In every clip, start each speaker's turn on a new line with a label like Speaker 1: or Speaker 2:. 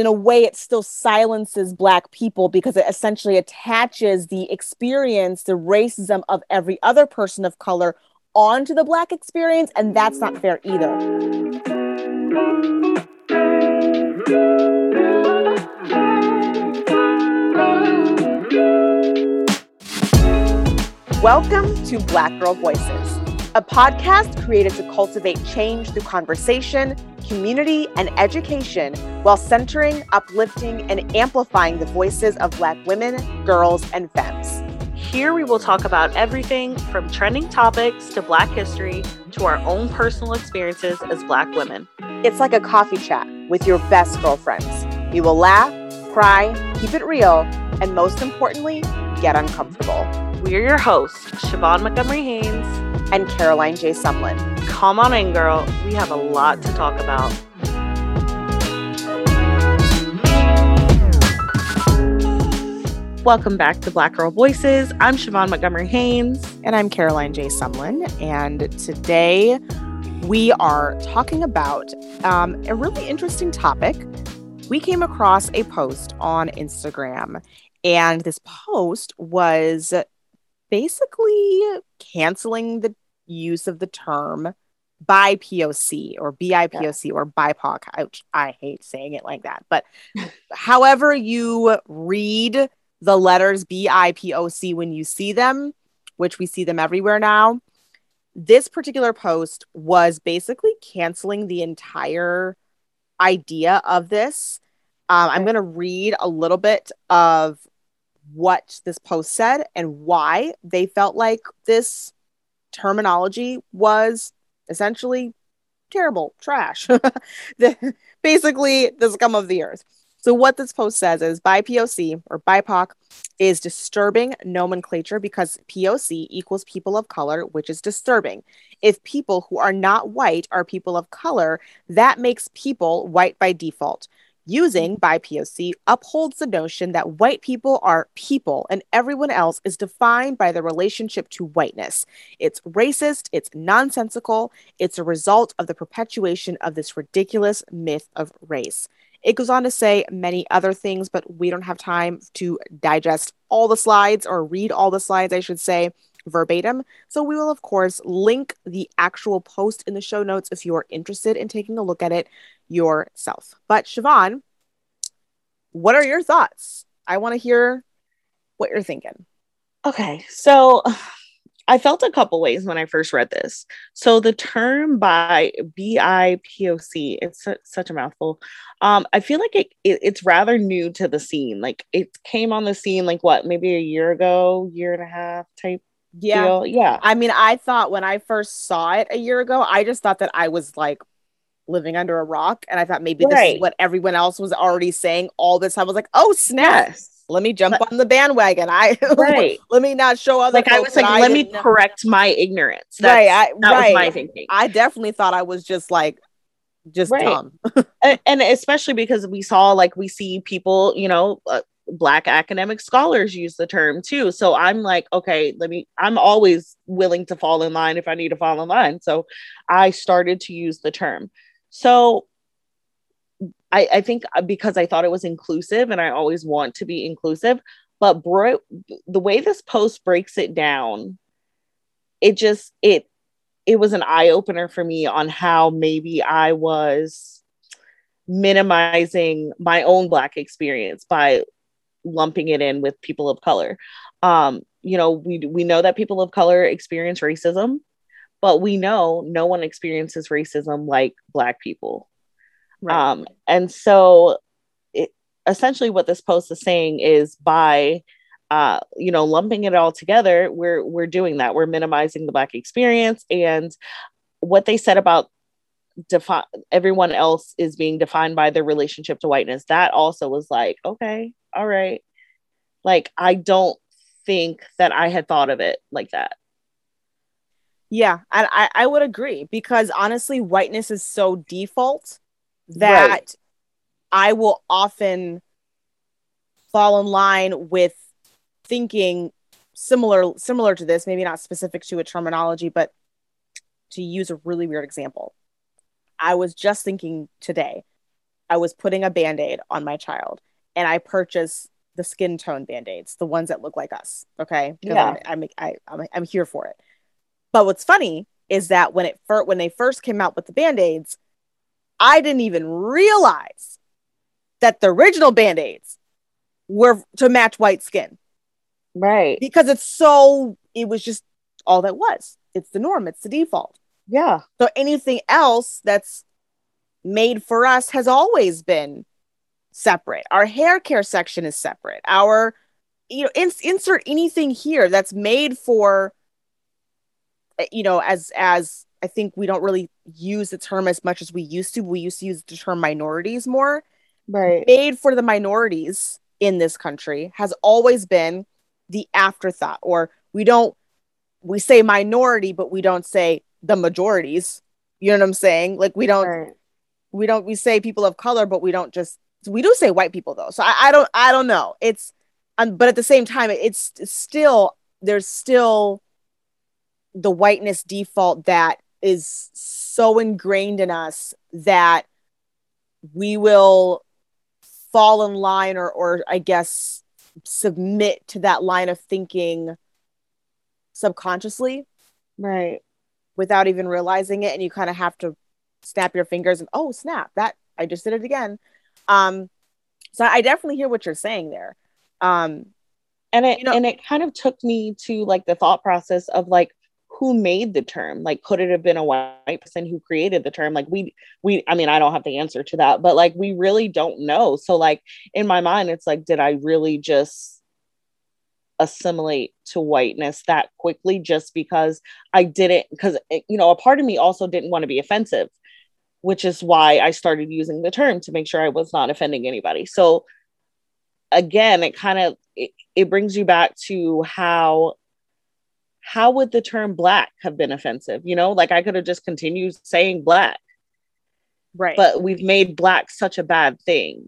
Speaker 1: in a way it still silences black people because it essentially attaches the experience the racism of every other person of color onto the black experience and that's not fair either. Welcome to black girl voices a podcast created to cultivate change through conversation, community, and education while centering, uplifting, and amplifying the voices of Black women, girls, and femmes.
Speaker 2: Here we will talk about everything from trending topics to Black history to our own personal experiences as Black women.
Speaker 1: It's like a coffee chat with your best girlfriends. We will laugh, cry, keep it real, and most importantly, get uncomfortable.
Speaker 2: We're your hosts, Siobhan Montgomery Haynes
Speaker 1: and Caroline J. Sumlin.
Speaker 2: Come on in, girl. We have a lot to talk about. Welcome back to Black Girl Voices. I'm Siobhan Montgomery Haynes.
Speaker 1: And I'm Caroline J. Sumlin. And today we are talking about um, a really interesting topic. We came across a post on Instagram, and this post was basically canceling the use of the term BIPOC or BIPOC yeah. or BIPOC. I, I hate saying it like that, but however you read the letters BIPOC when you see them, which we see them everywhere now, this particular post was basically canceling the entire idea of this. Um, I'm going to read a little bit of what this post said and why they felt like this terminology was essentially terrible trash. the, basically, the scum of the earth. So, what this post says is BIPOC or BIPOC is disturbing nomenclature because POC equals people of color, which is disturbing. If people who are not white are people of color, that makes people white by default using BIPOC upholds the notion that white people are people and everyone else is defined by their relationship to whiteness. It's racist, it's nonsensical, it's a result of the perpetuation of this ridiculous myth of race. It goes on to say many other things, but we don't have time to digest all the slides or read all the slides, I should say verbatim. So we will, of course, link the actual post in the show notes if you are interested in taking a look at it yourself. But Siobhan, what are your thoughts? I want to hear what you're thinking.
Speaker 2: Okay, so I felt a couple ways when I first read this. So the term by BIPOC, it's such a mouthful. Um, I feel like it, it, it's rather new to the scene. Like it came on the scene like what, maybe a year ago, year and a half type
Speaker 1: yeah.
Speaker 2: Deal. Yeah.
Speaker 1: I mean, I thought when I first saw it a year ago, I just thought that I was like living under a rock. And I thought maybe this is what everyone else was already saying all this time. I was like, oh, snap. Yes. Let me jump but, on the bandwagon. I right. let me not show other.
Speaker 2: Like I was like, let me know. correct my ignorance. That's, right. I, that right. was my thinking.
Speaker 1: I definitely thought I was just like just right. dumb.
Speaker 2: and, and, especially because we saw like we see people, you know, uh, black academic scholars use the term too. So i'm like okay let me i'm always willing to fall in line if i need to fall in line. So i started to use the term. So i i think uh, because i thought it was inclusive and i always want to be inclusive but bro the way this post breaks it down it just it it was an eye opener for me on how maybe i was minimizing my own black experience by lumping it in with people of color. Um, you know, we we know that people of color experience racism, but we know no one experiences racism like Black people. Right. Um, and so, it, essentially, what this post is saying is by uh, you know, lumping it all together, we're we're doing that. We're minimizing the Black experience, and what they said about define everyone else is being defined by their relationship to whiteness. That also was like, okay, all right. Like, I don't think that I had thought of it like that.
Speaker 1: Yeah, and I, I would agree because honestly, whiteness is so default that right. I will often fall in line with thinking similar similar to this, maybe not specific to a terminology, but to use a really weird example. I was just thinking today I was putting a band aid on my child and I purchased the skin tone band aids, the ones that look like us. Okay.
Speaker 2: Yeah.
Speaker 1: I'm, I'm, I, I'm, I'm here for it. But what's funny is that when it first, when they first came out with the band aids, I didn't even realize that the original band aids were to match white skin
Speaker 2: Right.
Speaker 1: because it's so, it was just all that was. It's the norm, it's the default.
Speaker 2: Yeah.
Speaker 1: So anything else that's made for us has always been separate. Our hair care section is separate. Our you know ins- insert anything here that's made for eh, you know as as I think we don't really use the term as much as we used to. We used to use the term minorities more.
Speaker 2: Right.
Speaker 1: Made for the minorities in this country has always been the afterthought or we don't we say minority but we don't say the majorities. You know what I'm saying? Like we don't
Speaker 2: Right.
Speaker 1: we don't we say people of color but we don't just we do say white people though so i, I don't i don't know it's um, but at the same time it's, it's still there's still the whiteness default that is so ingrained in us that we will fall in line or or i guess submit to that line of thinking subconsciously
Speaker 2: Right.
Speaker 1: Without even realizing it and you kind of have to snap your fingers and oh snap that i just did it again um so i definitely hear what you're saying there um
Speaker 2: And it
Speaker 1: You know-
Speaker 2: and it kind of took me to like the thought process of like who made the term? Like could it have been a white person who created the term? Like we we I mean I don't have the answer to that, but like we really don't know. So like in my mind it's like did I really just assimilate to whiteness that quickly just because I didn't because eh, you know a part of me also didn't want to be offensive which is why I started using the term to make sure I was not offending anybody. So again, it kind of it, it brings you back to how how would the term black have been offensive? You know, like I could have just continued saying black,
Speaker 1: right
Speaker 2: but we've made black such a bad thing.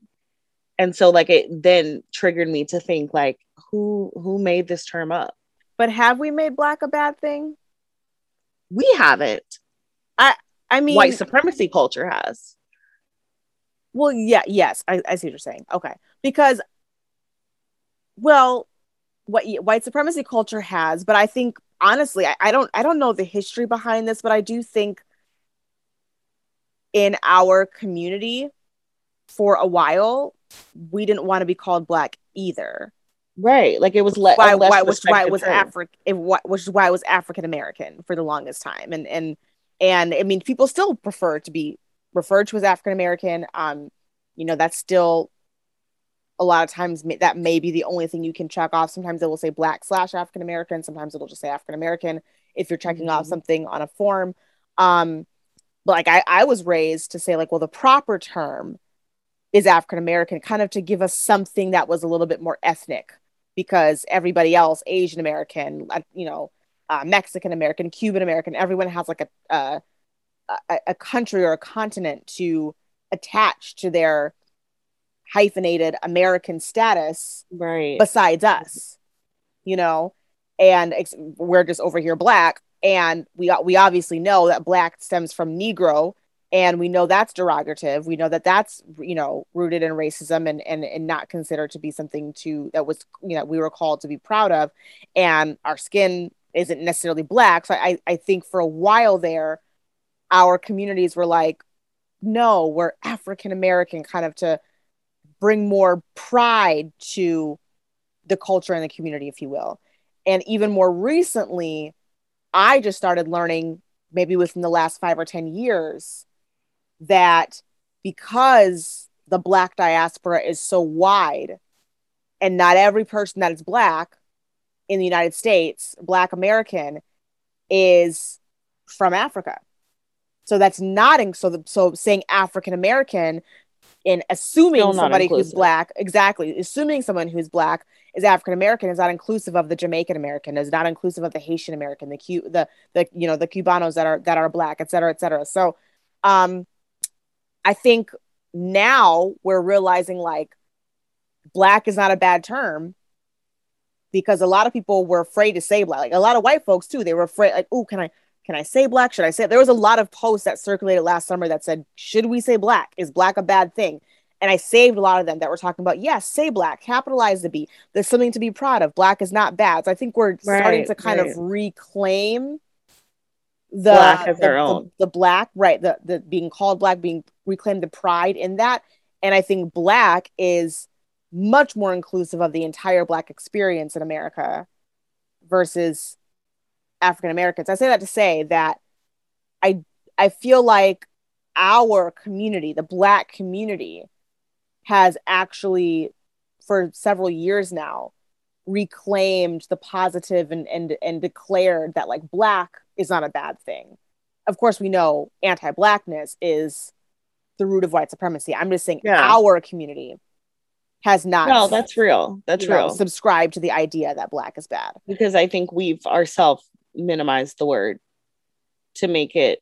Speaker 2: And so like it then triggered me to think like who who made this term up?
Speaker 1: but have we made black a bad thing
Speaker 2: We haven't.
Speaker 1: i I mean
Speaker 2: White supremacy culture has.
Speaker 1: well yeah yes I, I see what you're saying okay because well what white supremacy culture has but i think honestly I, I don't i don't know the history behind this but i do think in our community for a while we didn't want to be called black either
Speaker 2: Right. Like it was le-
Speaker 1: why, why which why it was. African which is why it was African American for the longest time and and and I mean people still prefer to be referred to as African American um you know that's still a lot of times that may be the only thing you can check off sometimes it will say black slash African American sometimes it'll just say African American if you're checking off
Speaker 2: Mhm.
Speaker 1: something on a form um but like I, I was raised to say like well the proper term is African American kind of to give us something that was a little bit more ethnic because everybody else Asian American you know uh, Mexican American Cuban American everyone has like a, uh, a a country or a continent to attach to their hyphenated American status
Speaker 2: Right.
Speaker 1: besides us, you know, and ex- we're just over here black, and we we obviously know that black stems from Negro, and we know that's derogative. We know that that's you know rooted in racism and and and not considered to be something to that was you know we were called to be proud of, and our skin isn't necessarily black. So I I think for a while there, our communities were like, no, we're African American, kind of to bring more pride to the culture and the community, if you will. And even more recently, I just started learning, maybe within the last five or 10 years, that because the Black diaspora is so wide, and not every person that is Black in the United States, Black American, is from Africa. So that's not in, so the, so saying African American and assuming somebody who's black exactly assuming someone who's black is African American is not inclusive of the Jamaican American is not inclusive of the Haitian American the Cu- the the you know the Cubanos that are that are black et cetera et cetera so um I think now we're realizing like black is not a bad term because a lot of people were afraid to say black like a lot of white folks too they were afraid like oh can I Can I say black? Should I say? There was a lot of posts that circulated last summer that said, "Should we say black? Is black a bad thing?" And I saved a lot of them that were talking about, yes, say black, capitalize the B. There's something to be proud of. Black is not bad. So I think we're right, starting to kind right. of reclaim the black as the, their own. The, the, black, right? The the being called black, being reclaimed the pride in that. And I think black is much more inclusive of the entire black experience in America versus African Americans. I say that to say that I I feel like our community, the black community, has actually for several years now reclaimed the positive and and and declared that like black is not a bad thing. Of course, we know anti-blackness is the root of white supremacy. I'm just saying yeah. our community has not.
Speaker 2: No, that's real. That's real. Know,
Speaker 1: subscribe to the idea that black is bad
Speaker 2: because I think we've ourselves minimized the word to make it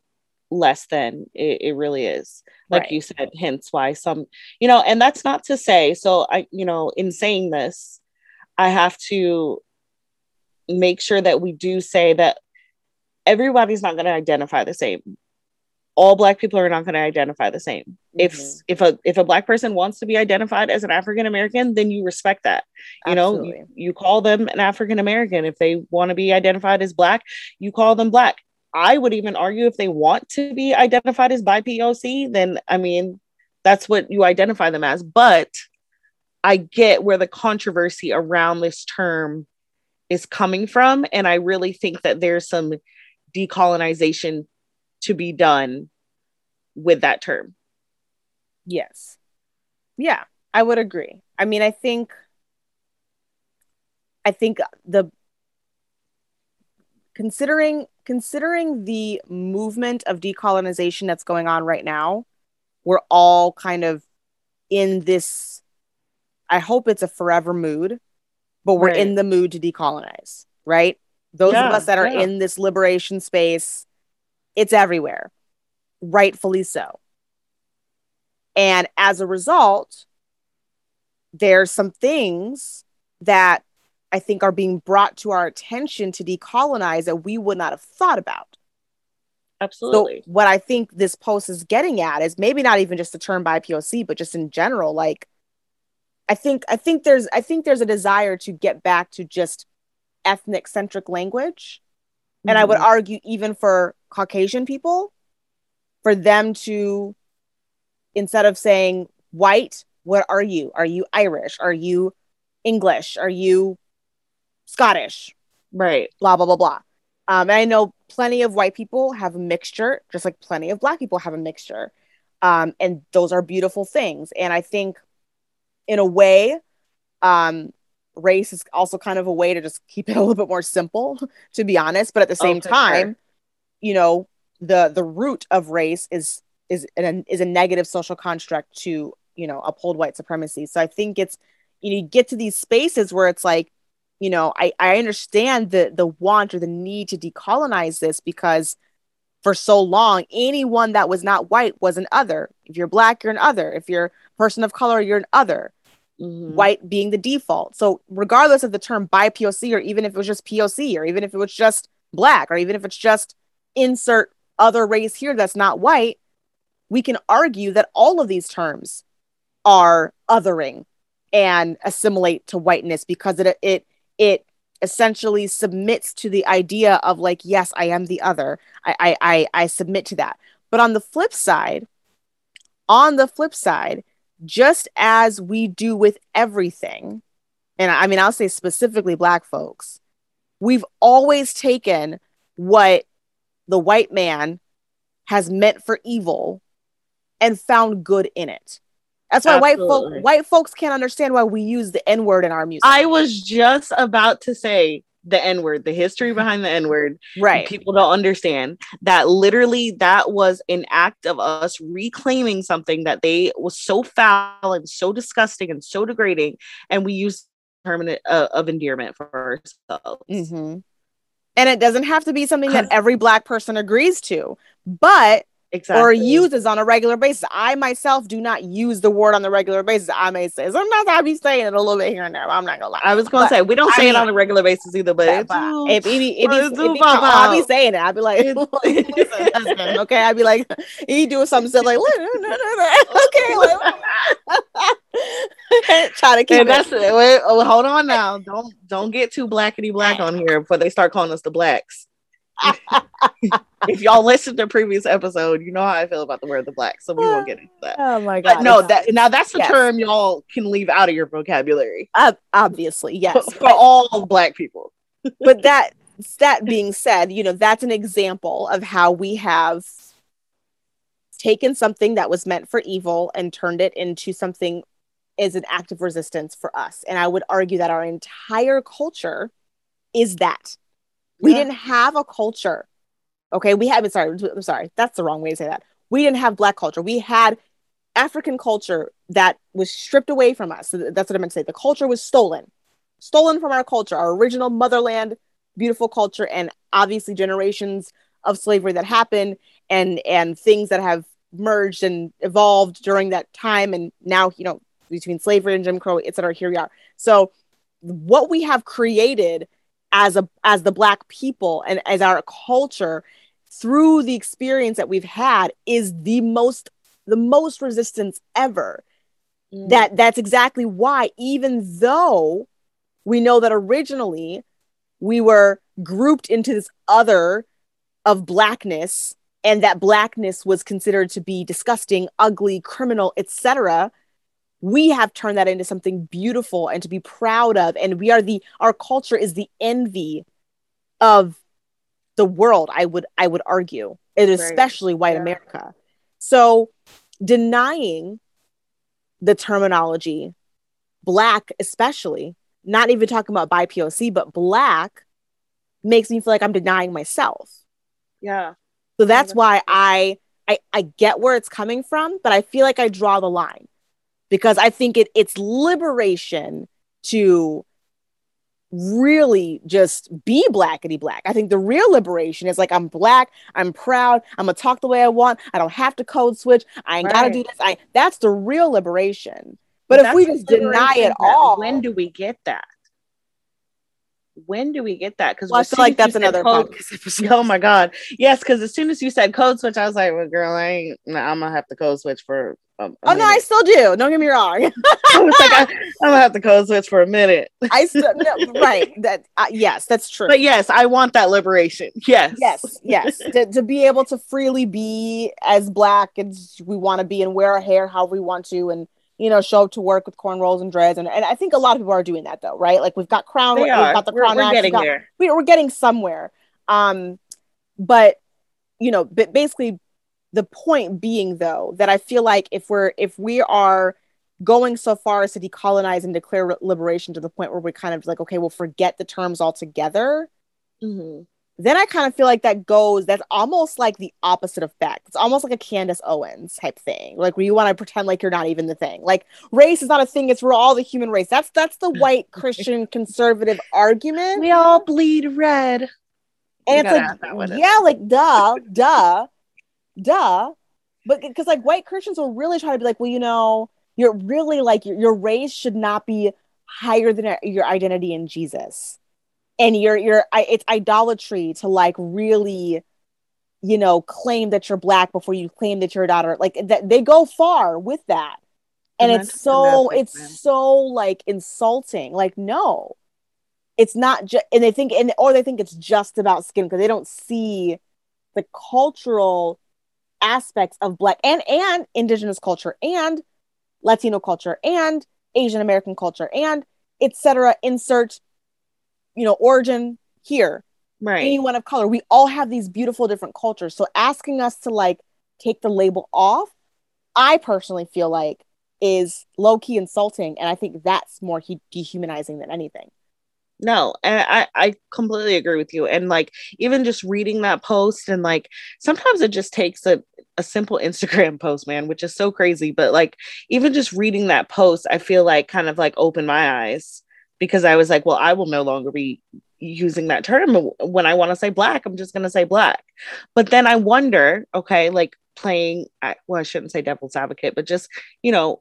Speaker 2: less than it, it really is. Like right. you said, hence why some, you know, and that's not to say. So I, you know, in saying this, I have to make sure that we do say that everybody's not going to identify the same. All black people are not going to identify the same. Mm-hmm. if if a if a black person wants to be identified as an african american then you respect that. You Absolutely. know you, you call them an african american. If they want to be identified as black you call them black. I would even argue if they want to be identified as BIPOC then i mean that's what you identify them as. But i get where the controversy around this term is coming from and i really think that there's some decolonization to be done with that term.
Speaker 1: Yes. Yeah, I would agree. I mean, I think I think the considering considering the movement of decolonization that's going on right now, we're all kind of in this I hope it's a forever mood, but we're right. in the mood to decolonize, right? Those yeah, of us that are yeah. in this liberation space it's everywhere, rightfully so. And as a result, there's some things that I think are being brought to our attention to decolonize that we would not have thought about.
Speaker 2: Absolutely.
Speaker 1: So what I think this post is getting at is maybe not even just the term BIPOC, but just in general, like I think I think there's I think there's a desire to get back to just ethnic centric language. Mm-hmm. And I would mm-hmm. argue even for Caucasian people for them to, instead of saying white, what are you? Are you Irish? Are you English? Are you Scottish?
Speaker 2: Right.
Speaker 1: Blah, blah, blah, blah. Um, and I know plenty of white people have a mixture, just like plenty of black people have a mixture. Um, and those are beautiful things. And I think, in a way, um, race is also kind of a way to just keep it a little bit more simple, to be honest. But at the oh, same oh, time, sure you know the the root of race is is an, is a negative social construct to you know uphold white supremacy. So i think it's you, know, you get to these spaces where it's like you know i i understand the the want or the need to decolonize this because for so long anyone that was not white was an other. If you're black you're an other. If you're a person of color you're an other mm-hmm. white being the default. So regardless of the term BIPOC or even if it was just poc or even if it was just black or even if it's just insert other race here that's not white, we can argue that all of these terms are othering and assimilate to whiteness because it it it essentially submits to the idea of like yes i am the other. I, I i i submit to that. But on the flip side on the flip side just as we do with everything and i mean i'll say specifically black folks we've always taken what the white man has meant for evil and found good in it. That's why Absolutely. white folk white folks can't understand why we use the N word in our music.
Speaker 2: I was just about to say the N word, the history behind the N word.
Speaker 1: Right.
Speaker 2: People don't understand that literally that was an act of us reclaiming something that they was so foul and so disgusting and so degrading, and we used permanent uh, of endearment for ourselves.
Speaker 1: Mm-hmm. And it doesn't have to be something that every black person agrees to, but
Speaker 2: exactly.
Speaker 1: or uses on a regular basis. I myself do not use the word on the regular basis. I may say sometimes I be saying it a little bit here and there. I'm not gonna lie.
Speaker 2: I was gonna
Speaker 1: But
Speaker 2: say we don't
Speaker 1: I
Speaker 2: say it on a regular basis either, but
Speaker 1: Yeah, but if be, if he, if he, I'll be saying it. I'll be like, husband, okay. I'd be like, he doing something silly, like, okay, like, try to keep
Speaker 2: and
Speaker 1: it.
Speaker 2: that's it. Wait, oh, hold on now. Don't don't get too blackety black on here before they start calling us the blacks. if y'all listened to previous episode, you know how I feel about the word the black, so we won't get into that.
Speaker 1: Oh my god!
Speaker 2: But no, that now that's the
Speaker 1: yes.
Speaker 2: term y'all can leave out of your vocabulary
Speaker 1: ob- obviously yes,
Speaker 2: for all black people.
Speaker 1: but that that being said, you know, that's an example of how we have taken something that was meant for evil and turned it into something as an act of resistance for us. And I would argue that our entire culture is that. We
Speaker 2: Yeah.
Speaker 1: didn't have a culture. Okay, we had sorry, I'm sorry. That's the wrong way to say that. We didn't have black culture. We had African culture that was stripped away from us. So that's what I meant to say. The culture was stolen. Stolen from our culture, our original motherland, beautiful culture, and obviously generations of slavery that happened and and things that have merged and evolved during that time. And now, you know, between slavery and Jim Crow, et cetera, here we are. So what we have created as a as the black people and as our culture through the experience that we've had is the most the most resistance ever
Speaker 2: Mm.
Speaker 1: that that's exactly why even though we know that originally we were grouped into this other of blackness and that blackness was considered to be disgusting ugly criminal etc we have turned that into something beautiful and to be proud of and we are the our culture is the envy of the world i would i would argue and
Speaker 2: Right.
Speaker 1: especially white
Speaker 2: Yeah.
Speaker 1: america so denying the terminology black especially not even talking about bi poc but black makes me feel like i'm denying myself
Speaker 2: yeah.
Speaker 1: so that's
Speaker 2: that's
Speaker 1: why I, I I get where it's coming from, but I feel like I draw the line because I think it it's liberation to really just be blackety black. I think the real liberation is like I'm black, I'm proud, I'm gonna talk the way I want, I don't have to code switch, I ain't gotta do this. I that's the real liberation. But, if we just deny it all,
Speaker 2: when do we get that? When do we get that? Because
Speaker 1: well, I feel like that's another episode.
Speaker 2: Oh my god, yes! Because as soon as you said code switch, I was like, "Well, girl, I ain't. Nah, I'm gonna have to code switch for." Um,
Speaker 1: Oh no, I still do. Don't get me wrong.
Speaker 2: I was like, I, I'm gonna have to code switch for a minute.
Speaker 1: I still no, right. That uh, yes, that's true.
Speaker 2: But yes, I want that liberation. Yes,
Speaker 1: yes yes to, to be able to freely be as black as we want to be and wear our hair how we want to and you know show up to work with cornrows and dreads and, and i think a lot of people are doing that though right like we've got crown we've got the
Speaker 2: We're,
Speaker 1: crown
Speaker 2: we're getting
Speaker 1: got-
Speaker 2: there.
Speaker 1: we, we're getting somewhere um but you know but basically the point being though that i feel like if we're if we are going so far as to decolonize and declare re- liberation to the point where we're kind of like okay we'll forget the terms altogether
Speaker 2: Mhm.
Speaker 1: then I kind of feel like that goes, that's almost like the opposite effect. It's almost like a Candace Owens type thing, like where you want to pretend like you're not even the thing. Like race is not a thing, it's we're all the human race. That's that's the white Christian conservative argument.
Speaker 2: We all bleed red.
Speaker 1: and
Speaker 2: we
Speaker 1: it's
Speaker 2: gotta add that
Speaker 1: like, yeah, like duh, duh, duh. But because like white Christians will really try to be like, well, you know, you're really like your, your race should not be higher than your identity in Jesus. And you're you're I, it's idolatry to like really, you know, claim that you're black before you claim that you're a daughter. Like that they go far with that. And
Speaker 2: And
Speaker 1: it's so it's
Speaker 2: man.
Speaker 1: so like insulting. Like no, it's not just and they think and or they think it's just about skin because they don't see the cultural aspects of black and and indigenous culture and latino culture and asian american culture and etc insert you know origin here.
Speaker 2: Right.
Speaker 1: anyone of color. We all have these beautiful different cultures. So asking us to like take the label off i personally feel like is low-key insulting and i think that's more he- dehumanizing than anything
Speaker 2: No, and I I completely agree with you. And like even just reading that post and like sometimes it just takes a a simple Instagram post, man, which is so crazy. But like even just reading that post, I feel like kind of like opened my eyes because I was like, well, I will no longer be using that term when I want to say black. I'm just gonna say black. But then I wonder, okay, like playing well i shouldn't say devil's advocate but just you know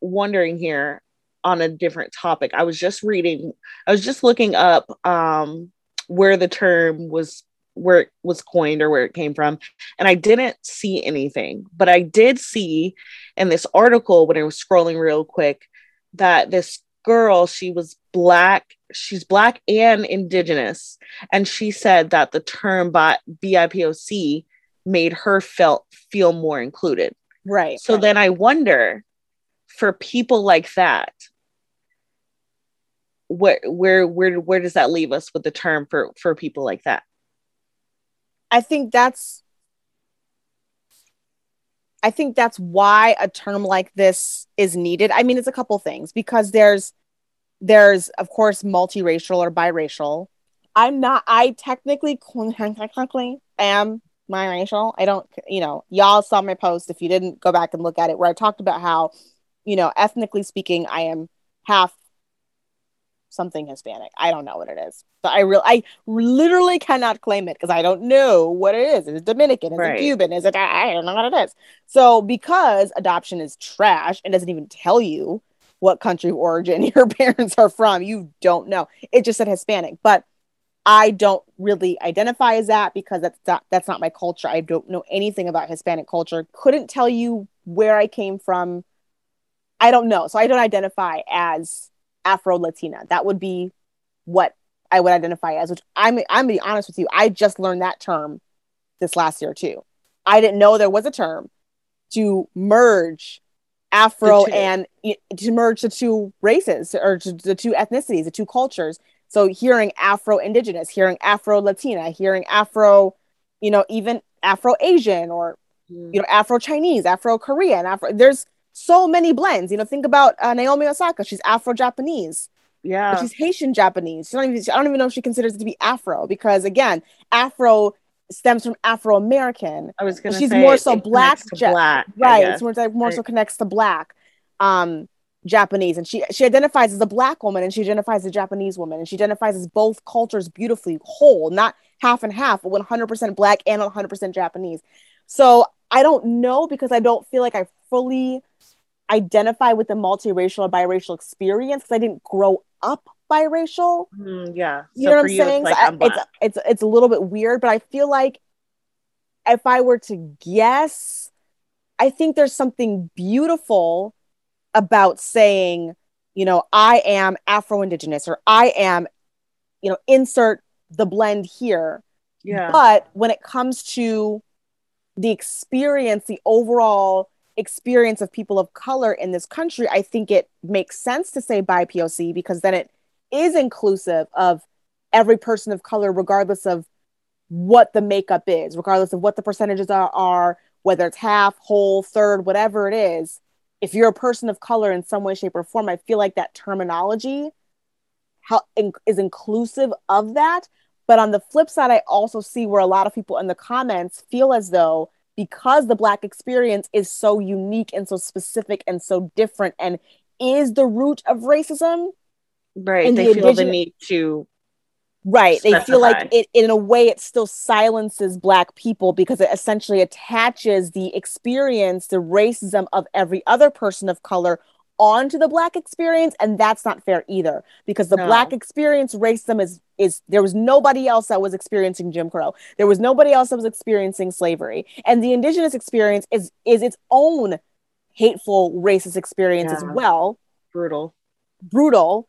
Speaker 2: wondering here on a different topic. I was just reading i was just looking up um where the term was where it was coined or where it came from and i didn't see anything. But i did see in this article when i was scrolling real quick that this girl she was black she's black and indigenous and she said that the term bipoc made her felt feel more included.
Speaker 1: Right
Speaker 2: so
Speaker 1: right.
Speaker 2: then i wonder for people like that where where where where does that leave us with the term for for people like that?
Speaker 1: I think that's i think that's why a term like this is needed. I mean it's a couple things because there's there's of course multiracial or biracial. I'm not i technically technically am biracial. I don't you know y'all saw my post if you didn't go back and look at it where i talked about how you know ethnically speaking i am half something Hispanic. I don't know what it is, but I real I literally cannot claim it because I don't know what it is. Is it Dominican? Is right. it Cuban? Is it I don't know what it is. So because adoption is trash and doesn't even tell you what country of origin your parents are from, you don't know. It just said Hispanic, but I don't really identify as that because that's not that's not my culture. I don't know anything about Hispanic culture. Couldn't tell you where I came from. I don't know. So I don't identify as Afro Latina. That would be what I would identify as. Which I'm I'm be honest with you, I just learned that term this last year too. I didn't know there was a term to merge Afro and to merge the two races or the two ethnicities, the two cultures. So hearing Afro Indigenous, hearing Afro Latina, hearing Afro, you know, even Afro Asian or mm. you know Afro Chinese, Afro Korean, Afro. There's so many blends. You know, think about uh, Naomi Osaka. She's Afro Japanese.
Speaker 2: Yeah.
Speaker 1: She's Haitian Japanese. She don't even, I don't even know if she considers it to be Afro because, again, Afro stems from Afro American.
Speaker 2: I was going to
Speaker 1: She's
Speaker 2: say
Speaker 1: more so black.
Speaker 2: Ja- black.
Speaker 1: Right. It's more, like, more right. so connects to black. Um, Japanese, and she she identifies as a black woman, and she identifies as a Japanese woman, and she identifies as both cultures beautifully whole, not half and half, but 100% black and 100% Japanese. So I don't know because I don't feel like I fully identify with the multiracial or biracial experience because I didn't grow up biracial.
Speaker 2: Mm, yeah.
Speaker 1: You so know what I'm you, saying? It's, like, so I, it's, it's, it's a little bit weird, but I feel like if I were to guess, I think there's something beautiful about saying, you know, I am Afro Indigenous or I am, you know, insert the blend here.
Speaker 2: Yeah.
Speaker 1: But when it comes to the experience, the overall experience of people of color in this country, I think it makes sense to say by POC because then it is inclusive of every person of color, regardless of what the makeup is, regardless of what the percentages are, are whether it's half, whole, third, whatever it is. If you're a person of color in some way, shape, or form, I feel like that terminology how, in, is inclusive of that. But on the flip side, I also see where a lot of people in the comments feel as though because the black experience is so unique and so specific and so different and is the root of racism
Speaker 2: right and they the feel indigenous- the need to
Speaker 1: right specify. they feel like it in a way it still silences black people because it essentially attaches the experience the racism of every other person of color onto the black experience and that's not fair either because the no. black experience racism is is there was nobody else that was experiencing jim crow. There was nobody else that was experiencing slavery. And the indigenous experience is is its own hateful racist experience yeah. as well.
Speaker 2: Brutal.
Speaker 1: Brutal.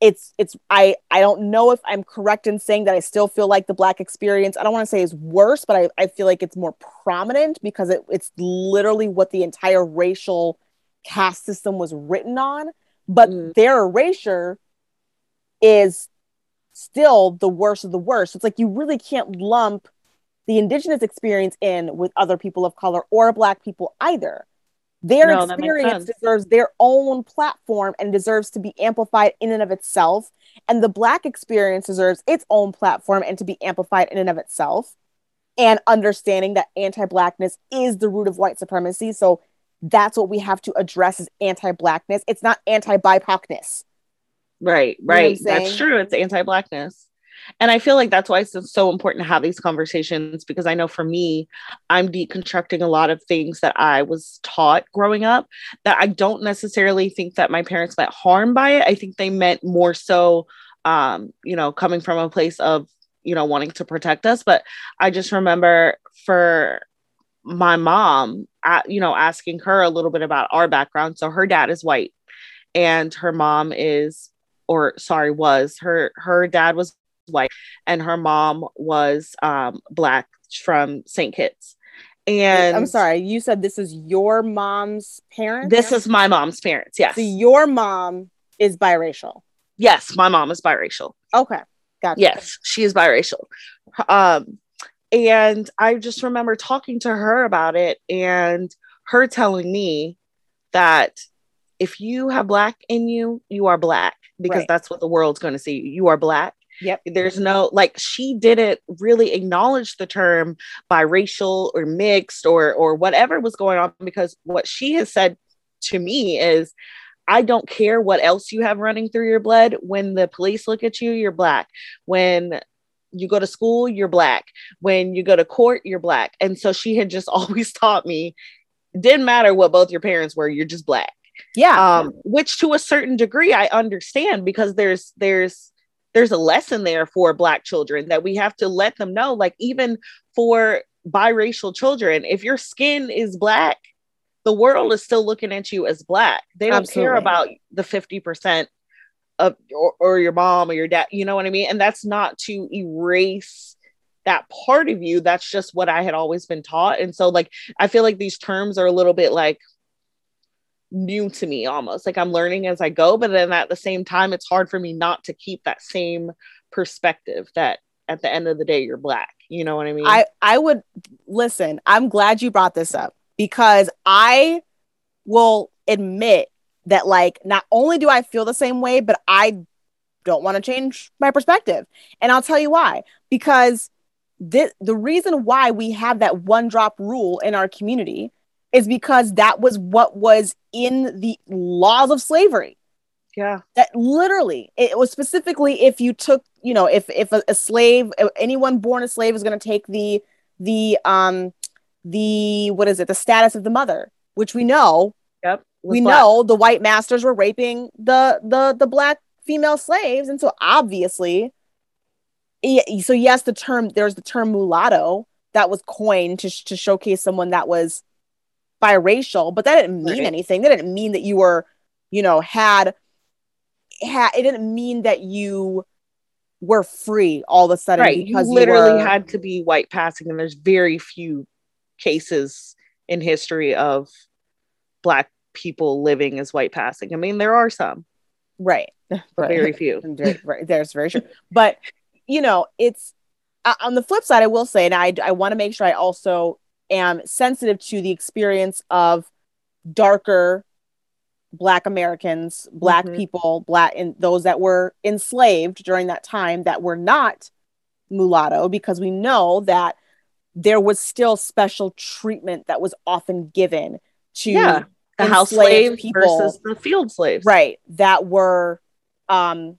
Speaker 1: It's it's i i don't know if i'm correct in saying that i still feel like the black experience i don't want to say is worse but i, I feel like it's more prominent because it, it's literally what the entire racial caste system was written on, but mm. their erasure is still the worst of the worst. It's like you really can't lump the indigenous experience in with other people of color or black people either. Their no, experience deserves their own platform and deserves to be amplified in and of itself. And the black experience deserves its own platform and to be amplified in and of itself. And understanding that anti blackness is the root of white supremacy. So that's what we have to address as anti-blackness. It's not anti-BIPOCness.
Speaker 2: Right, right. You know that's true. It's anti-blackness. and i feel like that's why it's so important to have these conversations because i know for me i'm deconstructing a lot of things that i was taught growing up that i don't necessarily think that my parents meant harm by it i think they meant more so um you know coming from a place of you know wanting to protect us but i just remember for my mom uh, you know asking her a little bit about our background so her dad is white and her mom is or sorry was her her dad was white and her mom was um black from st kitts. And
Speaker 1: i'm sorry you said this is your mom's parents?
Speaker 2: This is my mom's parents yes.
Speaker 1: So your mom is biracial?
Speaker 2: Yes my mom is biracial.
Speaker 1: Okay gotcha.
Speaker 2: Yes she is biracial. Um and i just remember talking to her about it and her telling me that if you have black in you, you are black because right. that's what the world's going to see. You are black.
Speaker 1: Yep.
Speaker 2: There's no like she didn't really acknowledge the term biracial or mixed or or whatever was going on because what she has said to me is I don't care what else you have running through your blood. When the police look at you, you're black. When you go to school, you're black. When you go to court, you're black. And so she had just always taught me didn't matter what both your parents were, you're just black.
Speaker 1: Yeah.
Speaker 2: Um, which to a certain degree I understand because there's there's there's a lesson there for black children that we have to let them know like even for biracial children if your skin is black the world is still looking at you as black they don't Absolutely. care about the 50% of or, or your mom or your dad you know what i mean and that's not to erase that part of you that's just what i had always been taught and so like i feel like these terms are a little bit like new to me almost. Like i'm learning as i go but then at the same time it's hard for me not to keep that same perspective that at the end of the day you're black. You know what i mean?
Speaker 1: I i would listen i'm glad you brought this up because i will admit that like not only do i feel the same way but i don't want to change my perspective. And i'll tell you why. Because the, the reason why we have that one drop rule in our community is because that was what was in the laws of slavery.
Speaker 2: Yeah.
Speaker 1: That literally, it was specifically if you took, you know, if if a, a slave, anyone born a slave is going to take the the um the what is it, the status of the mother, which we know.
Speaker 2: Yep.
Speaker 1: We black. know the white masters were raping the the the black female slaves, and so obviously, so yes, the term there's the term mulatto that was coined to to showcase someone that was biracial, but that didn't mean right. anything. That didn't mean that you were, you know, had had it didn't mean that you were free all of a sudden
Speaker 2: right. because you literally you were... had to be white passing and there's very few cases in history of black people living as white passing. I mean, there are some.
Speaker 1: Right.
Speaker 2: Right. very few.
Speaker 1: right. There's very sure. But you know, it's uh, on the flip side, I will say, and I I want to make sure I also am sensitive to the experience of darker black americans black mm-hmm. people black and those that were enslaved during that time that were not mulatto because we know that there was still special treatment that was often given to
Speaker 2: yeah, the house slaves people versus the field slaves
Speaker 1: right that were um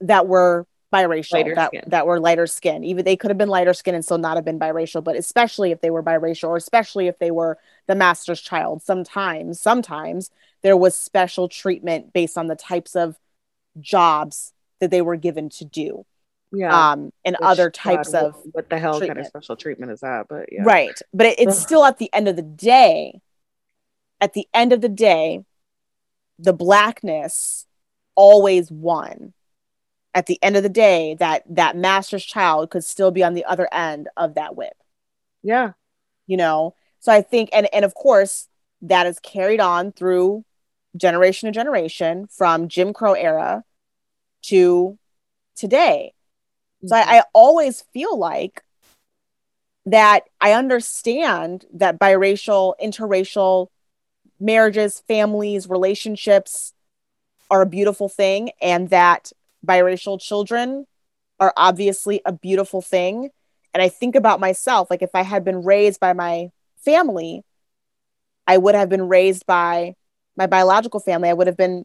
Speaker 1: that were biracial that, that were lighter skin. Even they could have been lighter skin and still not have been biracial, but especially if they were biracial or especially if they were the master's child, sometimes, sometimes there was special treatment based on the types of jobs that they were given to do.
Speaker 2: Yeah.
Speaker 1: Um, and Which, other types
Speaker 2: God,
Speaker 1: of
Speaker 2: what, what, the hell treatment. kind of special treatment is that? But yeah.
Speaker 1: Right. But it, it's still at the end of the day, at the end of the day, the blackness always won at the end of the day that that master's child could still be on the other end of that whip
Speaker 2: yeah
Speaker 1: you know so i think and and of course that is carried on through generation to generation from jim crow era to today mm-hmm. so I, mm-hmm. I always feel like that i understand that biracial interracial marriages families relationships are a beautiful thing and that biracial children are obviously a beautiful thing. And I think about myself, like if I had been raised by my family, I would have been raised by my biological family. I would have been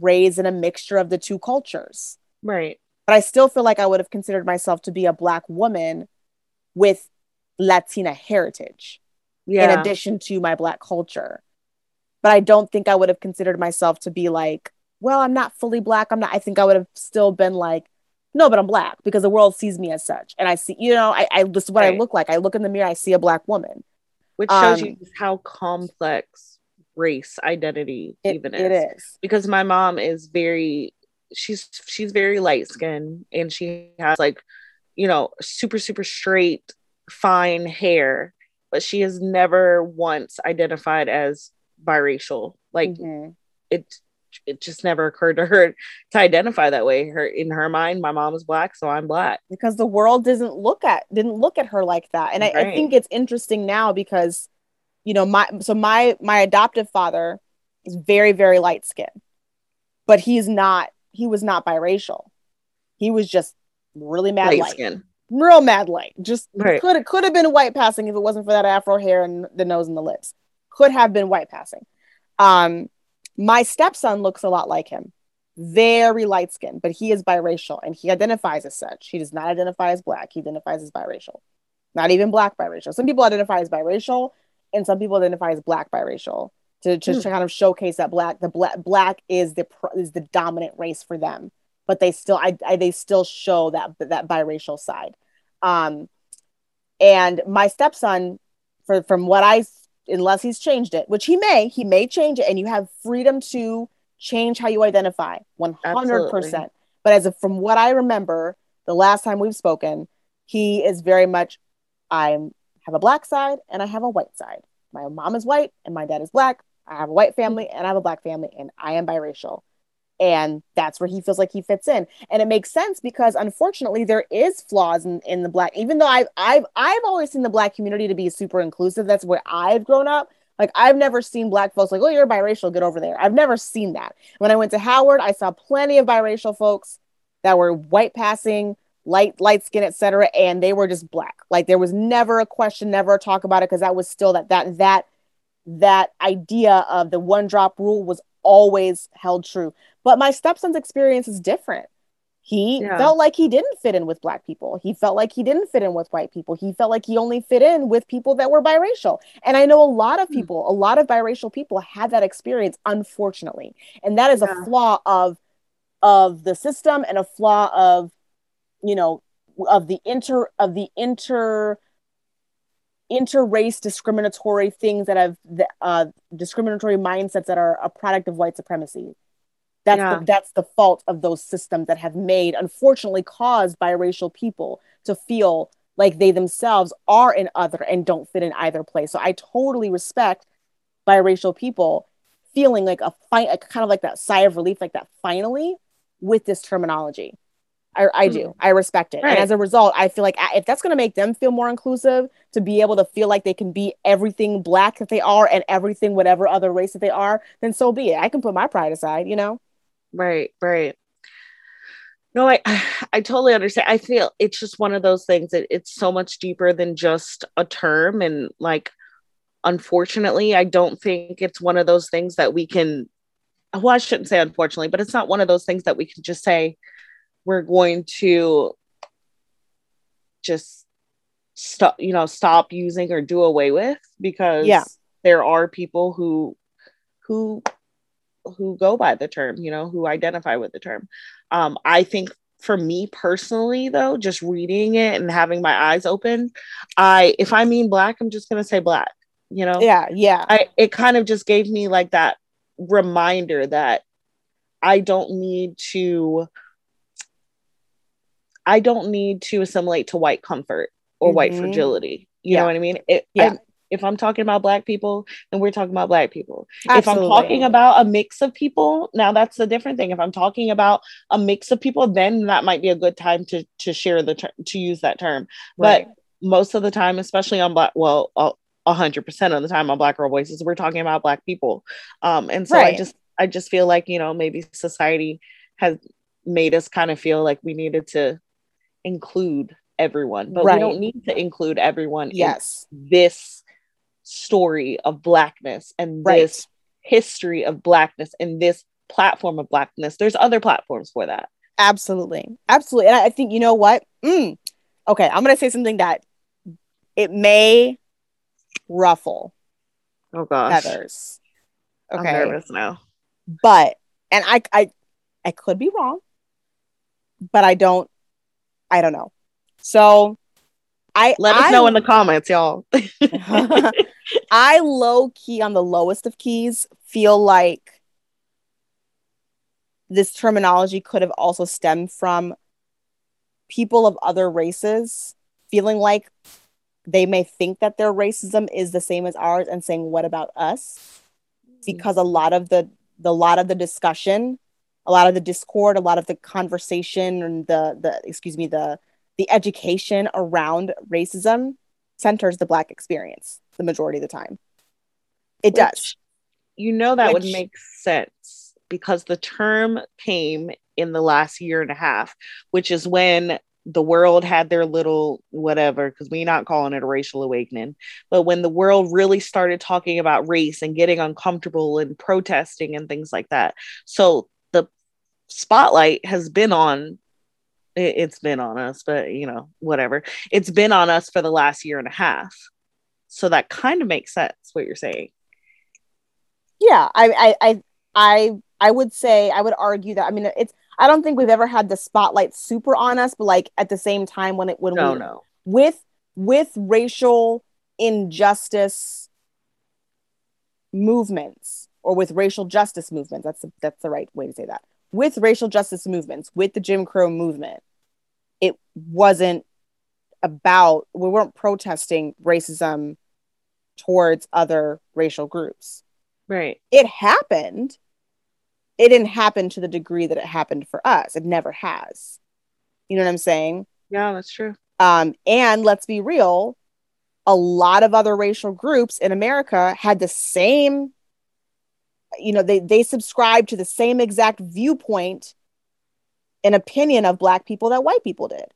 Speaker 1: raised in a mixture of the two cultures.
Speaker 2: Right.
Speaker 1: but I still feel like I would have considered myself to be a black woman with Latina heritage
Speaker 2: yeah.
Speaker 1: in addition to my black culture. But I don't think I would have considered myself to be like, well, I'm not fully black. I'm not, I think I would have still been like, no, but I'm black because the world sees me as such. And I see, you know, I, I this is what right. I look like. I look in the mirror, I see a black woman.
Speaker 2: Which shows um, you how complex race identity
Speaker 1: it,
Speaker 2: even is.
Speaker 1: It is.
Speaker 2: Because my mom is very she's she's very light skinned and she has like, you know, super, super straight, fine hair, but she has never once identified as biracial. Like mm-hmm. it it just never occurred to her to identify that way. Her in her mind, my mom is black, so I'm black.
Speaker 1: Because the world doesn't look at didn't look at her like that. And right. I, I think it's interesting now because, you know, my so my my adoptive father is very, very light skinned, but he's not he was not biracial. He was just really mad light, light. skin. Real mad light. Just right. could could have been white passing if it wasn't for that afro hair and the nose and the lips. Could have been white passing. Um, my stepson looks a lot like him, very light skinned, but he is biracial and he identifies as such. He does not identify as black, he identifies as biracial, not even black biracial. Some people identify as biracial and some people identify as black biracial to, to, mm. to kind of showcase that black the black black is the is the dominant race for them but they still I, I they still show that that biracial side um and my stepson for from what i unless he's changed it, which he may, he may change it, and you have freedom to change how you identify 100%. Absolutely. But as of, from what I remember, the last time we've spoken, he is very much, I have a black side and I have a white side. My mom is white and my dad is black. I have a white family and I have a black family and I am biracial and that's where he feels like he fits in. And it makes sense because unfortunately there is flaws in, in the black even though I've, I've i've always seen the black community to be super inclusive. That's where i've grown up. Like i've never seen black folks like oh you're biracial get over there. I've never seen that. When i went to howard i saw plenty of biracial folks that were white passing light light skin etc and they were just black. Like there was never a question never a talk about it because that was still that that that that idea of the one drop rule was always held true. But my stepson's experience is different. He yeah. felt like he didn't fit in with black people. He felt like he didn't fit in with white people. He felt like he only fit in with people that were biracial. And I know a lot of hmm. people, a lot of biracial people had that experience, unfortunately. And that is yeah. a flaw of of the system and a flaw of, you know, of the inter of the inter inter-race discriminatory things that have the, uh, discriminatory mindsets that are a product of white supremacy. That's yeah. the, that's the fault of those systems that have made, unfortunately, caused biracial people to feel like they themselves are an other and don't fit in either place. So I totally respect biracial people feeling like a fight, kind of like that sigh of relief, like that finally with this terminology. I, I do. Mm. I respect it. Right. And as a result, I feel like if that's going to make them feel more inclusive, to be able to feel like they can be everything black that they are and everything whatever other race that they are, then so be it. I can put my pride aside, you know?
Speaker 2: Right, right. No, I I totally understand. I feel it's just one of those things that it's so much deeper than just a term and like unfortunately, I don't think it's one of those things that we can well, I shouldn't say unfortunately, but it's not one of those things that we can just say we're going to just stop you know stop using or do away with because
Speaker 1: yeah.
Speaker 2: there are people who who who go by the term you know who identify with the term. Um i think for me personally though just reading it and having my eyes open i if i mean black i'm just going to say black you know?
Speaker 1: Yeah yeah.
Speaker 2: I it kind of just gave me like that reminder that i don't need to I don't need to assimilate to white comfort or mm-hmm. white fragility. You yeah. know what I mean? It, yeah. I, if I'm talking about black people, then we're talking about black people. Absolutely. If I'm talking about a mix of people, now that's a different thing. If I'm talking about a mix of people, then that might be a good time to to share the ter- to use that term. Right. But most of the time, especially on black, well, a hundred percent of the time on Black Girl Voices, we're talking about black people. Um, and so right. I just I just feel like you know maybe society has made us kind of feel like we needed to include everyone, but right. we don't need to include everyone
Speaker 1: yes.
Speaker 2: this story of blackness and right. this history of blackness and this platform of blackness. There's other platforms for that.
Speaker 1: Absolutely. Absolutely. And I think, you know what? Mm. Okay. I'm going to say something that it may ruffle
Speaker 2: oh gosh
Speaker 1: feathers.
Speaker 2: Okay. I'm nervous now.
Speaker 1: But, and I, I, I could be wrong, but I don't, I don't know. So I
Speaker 2: let us
Speaker 1: I,
Speaker 2: know in the comments, y'all.
Speaker 1: I low key on the lowest of keys feel like this terminology could have also stemmed from people of other races feeling like they may think that their racism is the same as ours and saying what about us mm. because a lot of the the lot of the discussion a lot of the discord a lot of the conversation and the the excuse me the the education around racism centers the black experience the majority of the time it Which, does
Speaker 2: you know that Which, would make sense because the term came in the last year and a half, which is when the world had their little whatever, because we're not calling it a racial awakening, but when the world really started talking about race and getting uncomfortable and protesting and things like that. So spotlight has been on it's been on us, but you know, whatever. It's been on us for the last year and a half. So that kind of makes sense what you're saying.
Speaker 1: Yeah, I I I I I would say I would argue that I mean it's I don't think we've ever had the spotlight super on us, but like at the same time when it when
Speaker 2: no,
Speaker 1: we
Speaker 2: no.
Speaker 1: with with racial injustice movements or with racial justice movements that's the, that's the right way to say that with racial justice movements with the jim crow movement it wasn't about we weren't protesting racism towards other racial groups
Speaker 2: right
Speaker 1: it happened it didn't happen to the degree that it happened for us. It never has. You know what I'm saying?
Speaker 2: Yeah, that's true.
Speaker 1: Um, and let's be real, a lot of other racial groups in America had the same, you know, they they subscribe to the same exact viewpoint and opinion of black people that white people did.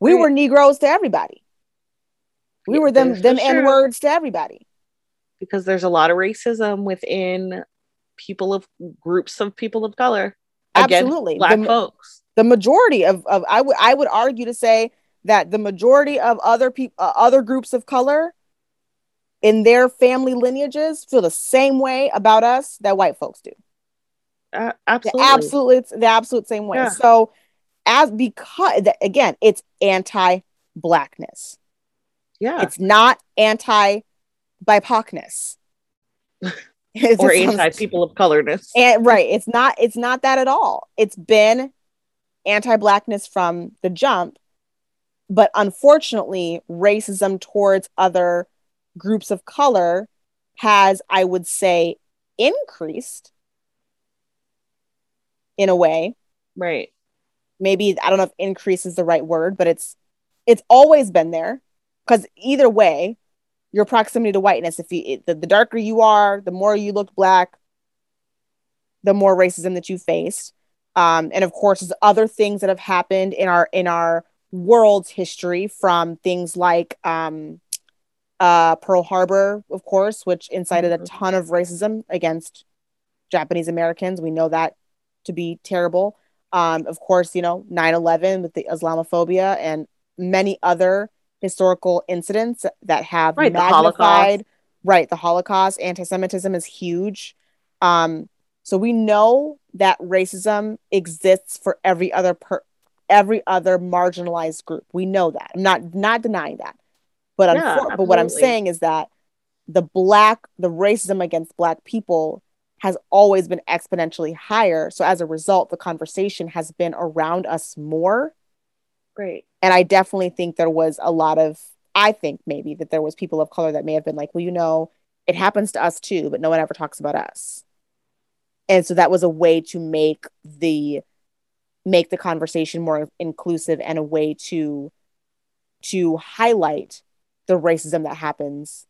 Speaker 1: We right. were Negroes to everybody. We yeah, were them them N words to everybody.
Speaker 2: Because there's a lot of racism within people of groups of people of color
Speaker 1: absolutely
Speaker 2: black
Speaker 1: the,
Speaker 2: folks
Speaker 1: the majority of, of i would i would argue to say that the majority of other people uh, other groups of color in their family lineages feel the same way about us that white folks do
Speaker 2: uh, absolutely
Speaker 1: the absolute it's the absolute same way yeah. so as because again it's anti-blackness
Speaker 2: yeah
Speaker 1: it's not anti bipocness
Speaker 2: or anti people of colorness.
Speaker 1: And right, it's not it's not that at all. It's been anti-blackness from the jump, but unfortunately, racism towards other groups of color has, I would say, increased in a way.
Speaker 2: Right.
Speaker 1: Maybe I don't know if increase is the right word, but it's it's always been there because either way, your proximity to whiteness. If you the, the darker you are, the more you look black, the more racism that you faced. Um, and of course, there's other things that have happened in our in our world's history, from things like um, uh, Pearl Harbor, of course, which incited mm-hmm. a ton of racism against Japanese Americans. We know that to be terrible. Um, of course, you know, 9 11 with the Islamophobia and many other historical incidents that have right, magnified the right the holocaust anti-semitism is huge um so we know that racism exists for every other per every other marginalized group we know that i'm not not denying that but yeah, but what i'm saying is that the black the racism against black people has always been exponentially higher so as a result the conversation has been around us more
Speaker 2: Right.
Speaker 1: And I definitely think there was a lot of, I think maybe that there was people of color that may have been like, well, you know, it happens to us too, but no one ever talks about us. And so that was a way to make the make the conversation more inclusive and a way to to highlight the racism that happens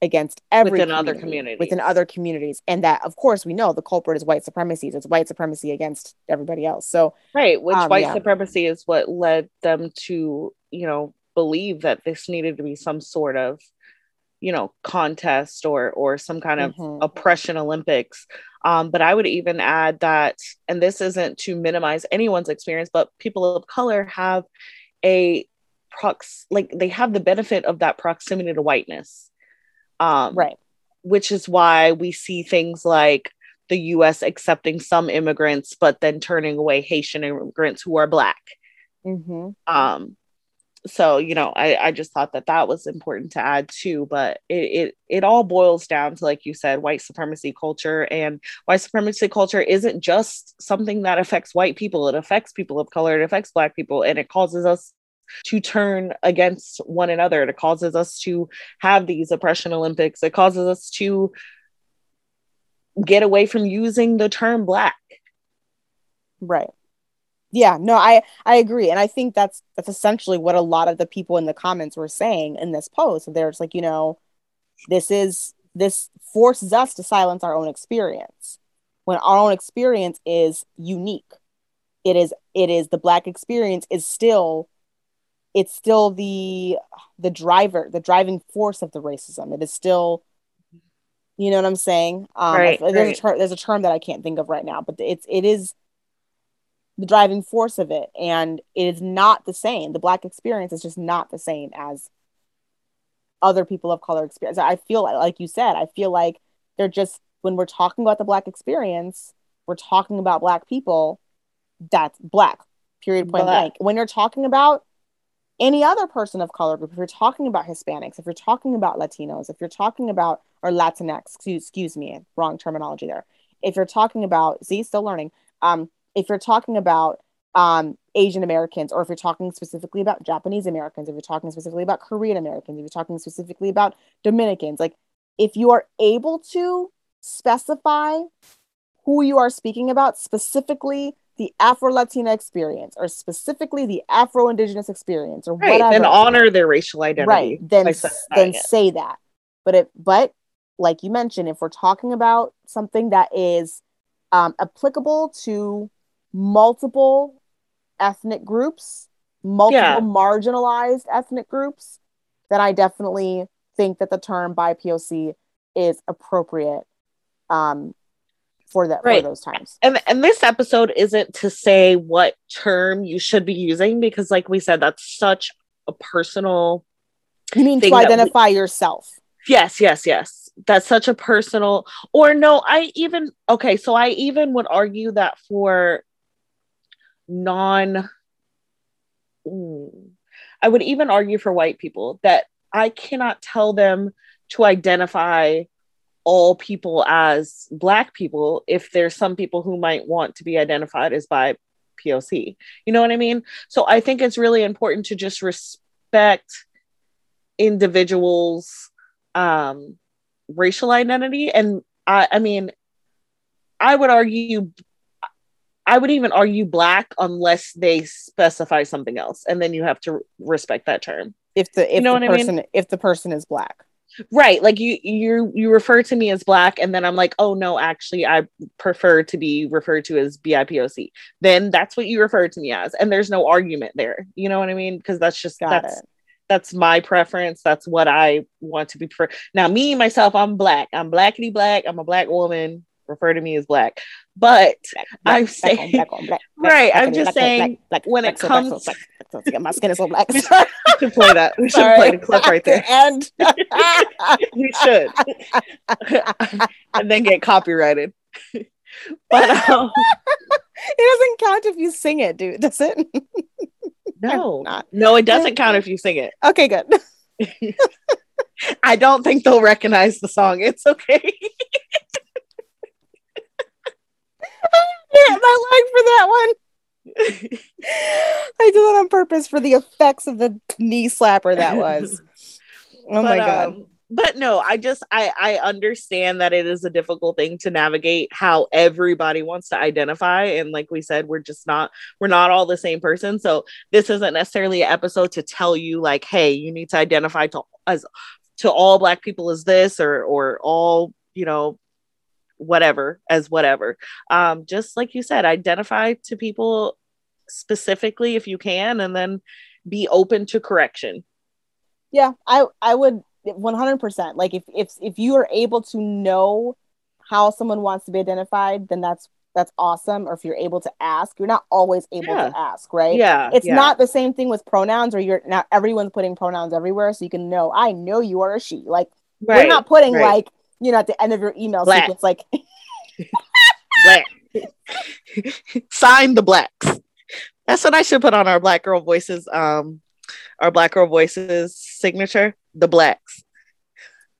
Speaker 1: against every
Speaker 2: within other communities
Speaker 1: within other communities. And that of course we know the culprit is white supremacy. It's white supremacy against everybody else. So
Speaker 2: right which um, white yeah. supremacy is what led them to you know believe that this needed to be some sort of you know contest or or some kind of mm-hmm. oppression olympics. Um, but i would even add that and this isn't to minimize anyone's experience but people of color have a prox like they have the benefit of that proximity to whiteness.
Speaker 1: Um, right.
Speaker 2: which is why we see things like the us accepting some immigrants but then turning away haitian immigrants who are black.
Speaker 1: Mm-hmm.
Speaker 2: um, so you know I, I just thought that that was important to add too but it, it it all boils down to like you said white supremacy culture. And white supremacy culture isn't just something that affects white people. It affects people of color. It affects black people. And it causes us to turn against one another. It causes us to have these oppression olympics. It causes us to get away from using the term black.
Speaker 1: Right. Yeah no i i agree. And i think that's that's essentially what a lot of the people in the comments were saying in this post. There's like you know this is this forces us to silence our own experience when our own experience is unique. It is it is the black experience is still it's still the the driver the driving force of the racism. It is still you know what i'm saying? Um right, there's right. a term there's a term that i can't think of right now but it's it is the driving force of it and it is not the same. The black experience is just not the same as other people of color experience. I feel like, like you said i feel like they're just when we're talking about the black experience we're talking about black people that's black period point black. blank. When you're talking about any other person of color group if you're talking about hispanics if you're talking about latinos if you're talking about or latinx excuse, excuse me wrong terminology there. If you're talking about see still learning um if you're talking about um, Asian Americans, or if you're talking specifically about Japanese Americans, if you're talking specifically about Korean Americans, if you're talking specifically about Dominicans, like if you are able to specify who you are speaking about, specifically the Afro Latina experience, or specifically the Afro Indigenous experience, or right, whatever,
Speaker 2: then honor their racial identity.
Speaker 1: Right. Then then say that. But it but like you mentioned, if we're talking about something that is um, applicable to multiple ethnic groups, multiple yeah. marginalized ethnic groups, then I definitely think that the term BIPOC is appropriate um, for that right. for those times.
Speaker 2: And and this episode isn't to say what term you should be using because, like we said, that's such a personal.
Speaker 1: You mean to identify we, yourself?
Speaker 2: Yes, yes, yes. That's such a personal. Or no, I even okay. So I even would argue that for non I would even argue for white people that I cannot tell them to identify all people as black people if there's some people who might want to be identified as by POC. You know what I mean? So I think it's really important to just respect individuals um racial identity and I, I mean I would argue I would even argue black unless they specify something else, and then you have to respect that term.
Speaker 1: If the if you know the person I mean? if the person is black,
Speaker 2: right? Like you you you refer to me as black, and then I'm like, oh no, actually, I prefer to be referred to as BIPOC. Then that's what you refer to me as, and there's no argument there. You know what I mean? Because that's just Got that's. It. That's my preference. That's what I want to be. Pre- now, me myself, I'm black. I'm blackity black. I'm a black woman refer to me as black. But black, black, I'm saying, black on, black, right, I'm just saying, like when it comes,
Speaker 1: my skin is so black.
Speaker 2: we should play that. We should play the clip right there. And we should, and then get copyrighted. But um,
Speaker 1: it doesn't count if you sing it, dude. Does it?
Speaker 2: no, no, it doesn't count if you sing it.
Speaker 1: Okay, good.
Speaker 2: I don't think they'll recognize the song. It's okay.
Speaker 1: My leg for that one. I did that on purpose for the effects of the knee slapper that was. Oh but, my god. Um,
Speaker 2: but no, I just I I understand that it is a difficult thing to navigate how everybody wants to identify and like we said we're just not we're not all the same person. So this isn't necessarily an episode to tell you like hey, you need to identify to as to all black people as this or or all, you know, whatever as whatever um just like you said identify to people specifically if you can and then be open to correction
Speaker 1: yeah i i would 100% like if if if you are able to know how someone wants to be identified then that's that's awesome or if you're able to ask you're not always able
Speaker 2: Yeah.
Speaker 1: to ask right
Speaker 2: Yeah.
Speaker 1: it's
Speaker 2: yeah.
Speaker 1: not the same thing with pronouns or you're not everyone's putting pronouns everywhere so you can know i know you are a she like we're not putting
Speaker 2: right.
Speaker 1: like you know at the end of your email
Speaker 2: Black.
Speaker 1: sequence like
Speaker 2: black. Sign the blacks. That's what I should put on our Black Girl Voices, um, our Black Girl Voices signature. The blacks.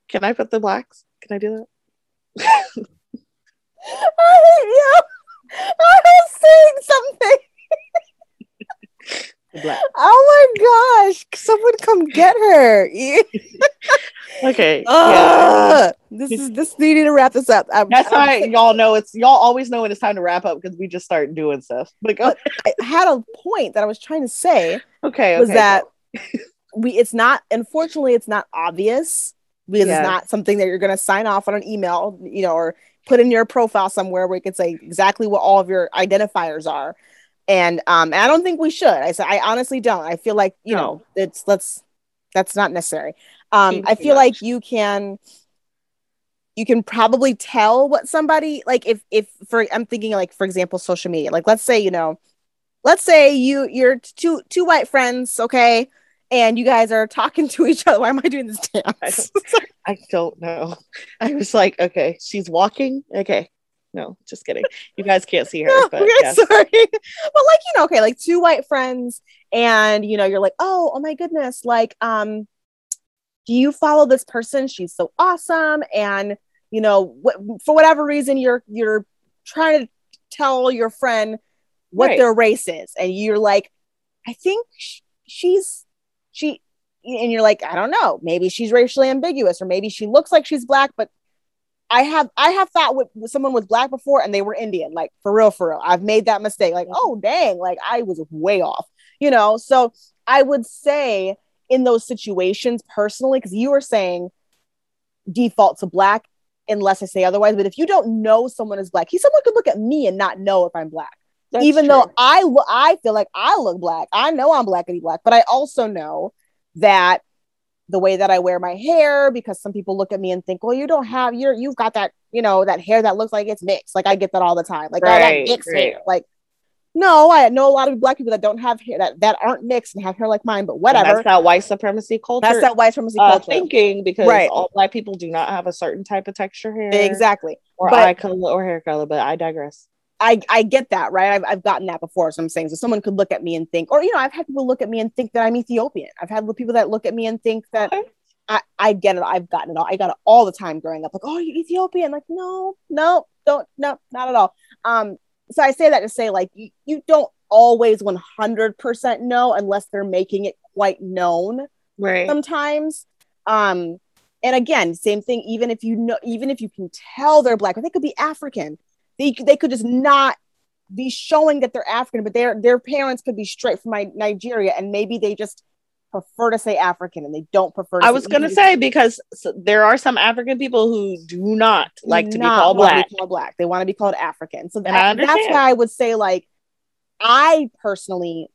Speaker 2: Can I put the blacks? Can I do that?
Speaker 1: I hate you. I was saying something.
Speaker 2: The blacks.
Speaker 1: Oh my gosh. Someone come get her.
Speaker 2: Okay. yeah.
Speaker 1: This is this we need to wrap this up. I'm-
Speaker 2: That's
Speaker 1: I'm
Speaker 2: why y'all know it's y'all always know when it's time to wrap up because we just start doing stuff. But
Speaker 1: I had a point that I was trying to say
Speaker 2: okay,
Speaker 1: was
Speaker 2: okay,
Speaker 1: that we it's not unfortunately it's not obvious because
Speaker 2: Yeah.
Speaker 1: it's not something that you're going to sign off on an email, you know, or put in your profile somewhere where you can say exactly what all of your identifiers are. And um and I don't think we should. I say I honestly don't. I feel like, you
Speaker 2: No.
Speaker 1: know, it's let's that's not necessary. Um I feel
Speaker 2: much.
Speaker 1: like you can you can probably tell what somebody like if if for I'm thinking like for example social media. Like let's say, you know, let's say you you're two two white friends, okay? And you guys are talking to each other. Why am I doing this dance?
Speaker 2: I don't know. I was like, okay, she's walking. Okay. No, just kidding. You guys can't see her,
Speaker 1: No,
Speaker 2: but
Speaker 1: okay,
Speaker 2: yes.
Speaker 1: sorry. but like, you know, okay, like two white friends, and you know, you're like, oh, oh my goodness, like, um, do you follow this person? She's so awesome. And you know, wh- for whatever reason, you're you're trying to tell your friend what
Speaker 2: Right.
Speaker 1: their race is, and you're like, I think sh- she's she and you're like, I don't know, maybe she's racially ambiguous, or maybe she looks like she's black, but I have I have thought with, with someone was black before and they were Indian, like for real, for real. I've made that mistake. Like, oh dang, like I was way off, you know. So I would say in those situations personally, because you were saying default to black unless I say otherwise. But if you don't know someone is black, he someone could look at me and not know if I'm black
Speaker 2: That's
Speaker 1: even
Speaker 2: true.
Speaker 1: though I I feel like I look black. I know I'm black blackity black, but I also know that the way that I wear my hair, because some people look at me and think, well, you don't have you're you've got that, you know, that hair that looks like it's mixed. Like I get that all the time. Like, oh, that
Speaker 2: Right,
Speaker 1: mixed
Speaker 2: right.
Speaker 1: hair. Like, no, I know a lot of black people that don't have hair that, that aren't mixed and have hair like mine, but
Speaker 2: And
Speaker 1: whatever.
Speaker 2: That's that white supremacy culture.
Speaker 1: That's that white supremacy
Speaker 2: uh,
Speaker 1: culture.
Speaker 2: thinking because
Speaker 1: Right.
Speaker 2: all black people do not have a certain type of texture hair
Speaker 1: Exactly.
Speaker 2: or
Speaker 1: But-
Speaker 2: eye color or hair color. But I digress.
Speaker 1: I, I get that, right? I've, I've gotten that before. So I'm saying, so someone could look at me and think, or, you know, I've had people look at me and think that I'm Ethiopian. I've had people that look at me and think that I, I get it. I've gotten it all. I got it all the time growing up. Like, oh, you're Ethiopian. Like, no, no, don't, no, not at all. Um, so I say that to say, like, you, you don't always 100% know unless they're making it quite known
Speaker 2: Right.
Speaker 1: sometimes. Um, and again, same thing. Even if you know, even if you can tell they're black, or they could be African. They they could just not be showing that they're African, but their their parents could be straight from Ni- Nigeria, and maybe they just prefer to say African and they don't prefer. To
Speaker 2: I was gonna say because there are some African people who do not like to be
Speaker 1: not
Speaker 2: called
Speaker 1: wanna
Speaker 2: black.
Speaker 1: Be called black. They want to be called African. So that, that's why I would say like I personally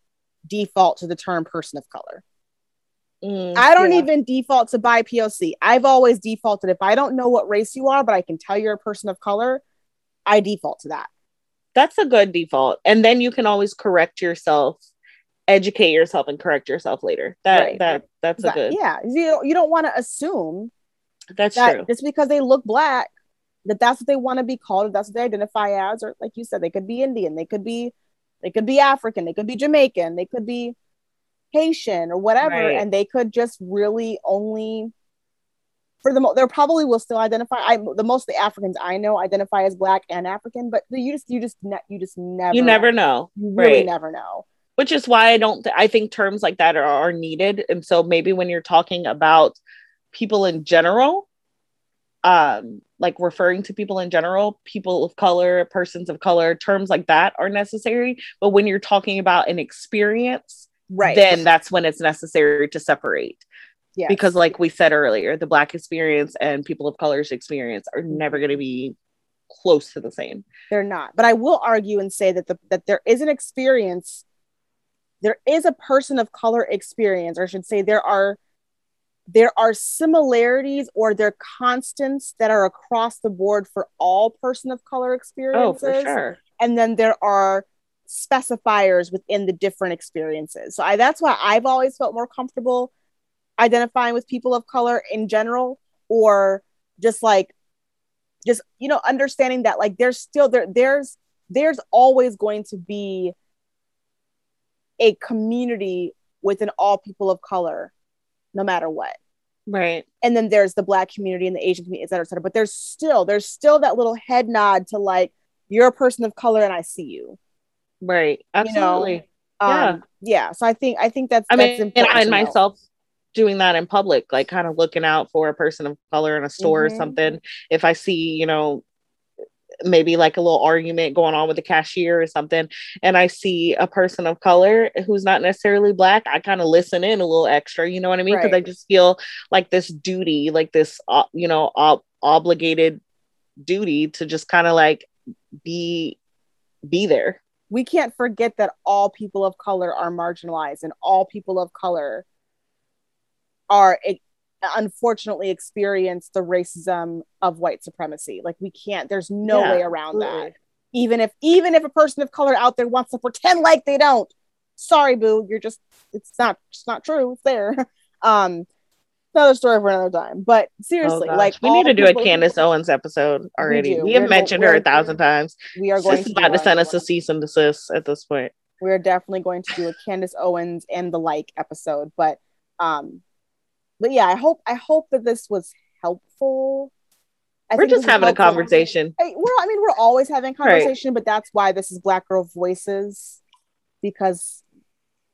Speaker 1: default to the term person of color.
Speaker 2: Mm,
Speaker 1: I don't
Speaker 2: yeah.
Speaker 1: even default to BIPOC. I've always defaulted if I don't know what race you are, but I can tell you're a person of color, I default to that.
Speaker 2: That's a good default, and then you can always correct yourself, educate yourself, and correct yourself later. That
Speaker 1: Right.
Speaker 2: that that's a
Speaker 1: That-
Speaker 2: good.
Speaker 1: yeah, you don't, you don't want to assume
Speaker 2: That's
Speaker 1: that
Speaker 2: true.
Speaker 1: just because they look black, that that's what they want to be called, that's what they identify as, or like you said, they could be Indian, they could be, they could be African, they could be Jamaican, they could be Haitian or whatever,
Speaker 2: Right.
Speaker 1: and they could just really only. For the mo- there probably will still identify. I the most of the Africans I know identify as black and African, but you just you just ne- you just never
Speaker 2: You never know,
Speaker 1: you really
Speaker 2: right.
Speaker 1: never know.
Speaker 2: which is why I don't. Th- I think terms like that are, are needed, and so maybe when you're talking about people in general, um, like referring to people in general, people of color, persons of color, terms like that are necessary. But when you're talking about an experience,
Speaker 1: Right.
Speaker 2: then that's when it's necessary to separate.
Speaker 1: Yes.
Speaker 2: because like we said earlier the black experience and people of color's experience are
Speaker 1: Mm-hmm.
Speaker 2: never going to be close to the same
Speaker 1: they're not. But I will argue and say that the that there is an experience, there is a person of color experience, or I should say there are there are similarities or there are constants that are across the board for all person of color experiences.
Speaker 2: Oh, for sure.
Speaker 1: And then there are specifiers within the different experiences. So I, that's why I've always felt more comfortable identifying with people of color in general, or just like, just you know, understanding that like there's still there there's there's always going to be a community within all people of color, no matter what.
Speaker 2: Right.
Speaker 1: And then there's the black community and the Asian community, et cetera, et cetera. But there's still, there's still that little head nod to like, you're a person of color and I see you.
Speaker 2: Right. Absolutely. You
Speaker 1: know? um, yeah. Yeah. So I think, I think that's,
Speaker 2: I
Speaker 1: that's
Speaker 2: mean, and I myself doing that in public, like kind of looking out for a person of color in a store mm-hmm. or something. If I see, you know, maybe like a little argument going on with the cashier or something and i see a person of color who's not necessarily black i kind of listen in a little extra you know what i mean because right. i just feel like this duty like this uh, you know ob- obligated duty to just kind of like be be there
Speaker 1: we can't forget that all people of color are marginalized and all people of color are unfortunately experience the racism of white supremacy. Like we can't, there's no yeah, way around absolutely. that. Even if even if a person of color out there wants to pretend like they don't, sorry, boo, you're just it's not it's not true. It's there. Um another story for another time. But seriously, oh like
Speaker 2: we need to do a Candace Owens episode already. We, we have we're, mentioned her a thousand times.
Speaker 1: We are going
Speaker 2: to about to send us a cease and desist at this point.
Speaker 1: We're definitely going to do a Candace Owens and the like episode, but um but yeah, I hope I hope that this was helpful.
Speaker 2: I we're just having helpful. a conversation.
Speaker 1: I, we're, I mean, we're always having conversation, right. but that's why this is Black Girl Voices because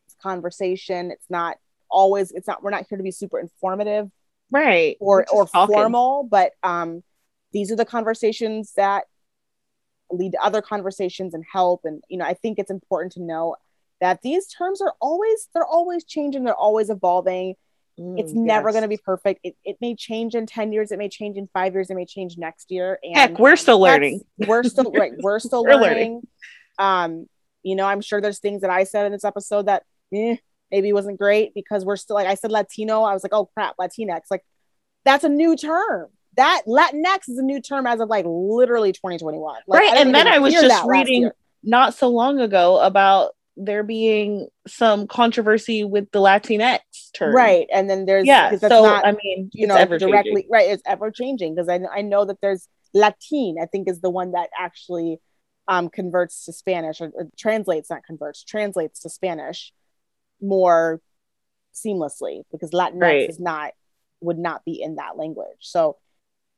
Speaker 1: it's conversation. It's not always. It's not. We're not here to be super informative,
Speaker 2: right?
Speaker 1: Or or talking. formal, but um, these are the conversations that lead to other conversations and help. And you know, I think it's important to know that these terms are always they're always changing. They're always evolving Mm, it's never going to be perfect. It, it may change in 10 years. It may change in five years. It may change next year.
Speaker 2: And Heck, we're still learning.
Speaker 1: We're still, right. We're still we're learning. learning. Um, you know, I'm sure there's things that I said in this episode that eh, maybe wasn't great because we're still like, I said Latino. I was like, oh crap, Latinx. Like, that's a new term. That Latinx is a new term as of like literally 2021. Like,
Speaker 2: right. And then I was just reading not so long ago about there being some controversy with the Latinx term.
Speaker 1: Right. And then there's
Speaker 2: yeah. So not, I mean, you know,
Speaker 1: directly right. It's ever changing because I I know that there's Latin. I think is the one that actually um, converts to Spanish or, or translates, not converts, translates to Spanish more seamlessly because Latinx right. is not would not be in that language. So,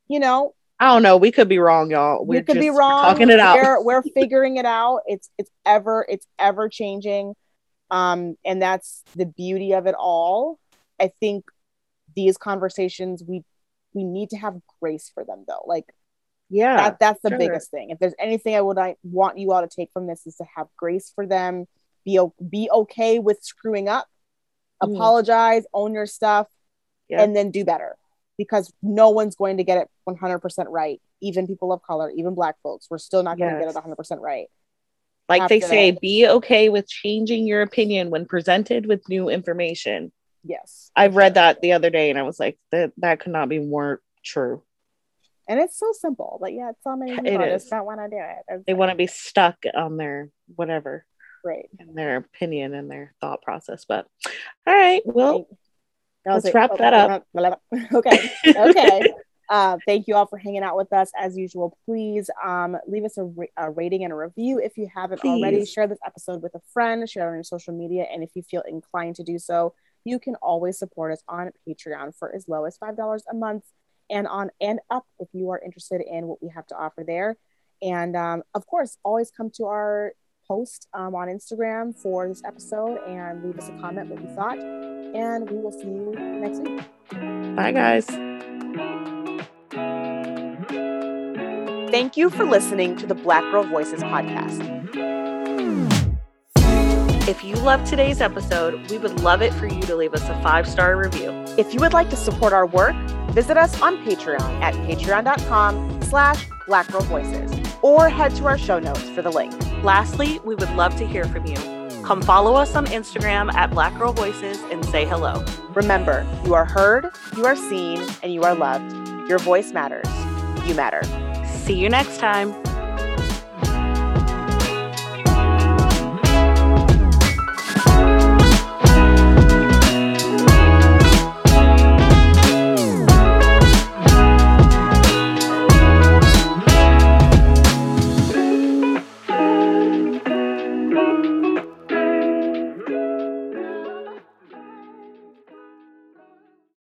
Speaker 1: you know,
Speaker 2: I don't know. We could be wrong, y'all.
Speaker 1: We're we could be wrong.
Speaker 2: Talking it out.
Speaker 1: We're, we're figuring it out. It's it's ever it's ever changing, um, and that's the beauty of it all. I think these conversations we we need to have grace for them though. Like,
Speaker 2: yeah,
Speaker 1: that, that's the sure. biggest thing. If there's anything I would I want you all to take from this is to have grace for them. Be be okay with screwing up. Mm. Apologize, own your stuff, yeah. and then do better because no one's going to get it 100% right. Even people of color, even black folks, we're still not going to yes. get it 100% right.
Speaker 2: Like they say, that. be okay with changing your opinion when presented with new information.
Speaker 1: Yes.
Speaker 2: I read that the other day and I was like, that, that could not be more true.
Speaker 1: And it's so simple, but yeah, so many people it just don't want to do it.
Speaker 2: It's they like, want to be stuck on their whatever,
Speaker 1: right?
Speaker 2: In their opinion and their thought process. But all right, well, Let's wrap that up.
Speaker 1: okay. Okay. uh, thank you all for hanging out with us as usual. Please um, leave us a, a, rating and a review if you haven't Please. already. Share this episode with a friend, share it on your social media. And if you feel inclined to do so, you can always support us on Patreon for as low as $5 a month and on and up if you are interested in what we have to offer there. And um, of course, always come to our post um, on Instagram for this episode and leave us a comment what you thought. And we will see you next week.
Speaker 2: Bye, guys.
Speaker 1: Thank you for listening to the Black Girl Voices podcast.
Speaker 2: If you loved today's episode, we would love it for you to leave us a five star review.
Speaker 1: If you would like to support our work, visit us on Patreon at patreon.com slash blackgirlvoices or head to our show notes for the link.
Speaker 2: Lastly, we would love to hear from you. Come follow us on Instagram at Black Girl Voices and say hello.
Speaker 1: Remember, you are heard, you are seen, and you are loved. Your voice matters. You matter.
Speaker 2: See you next time.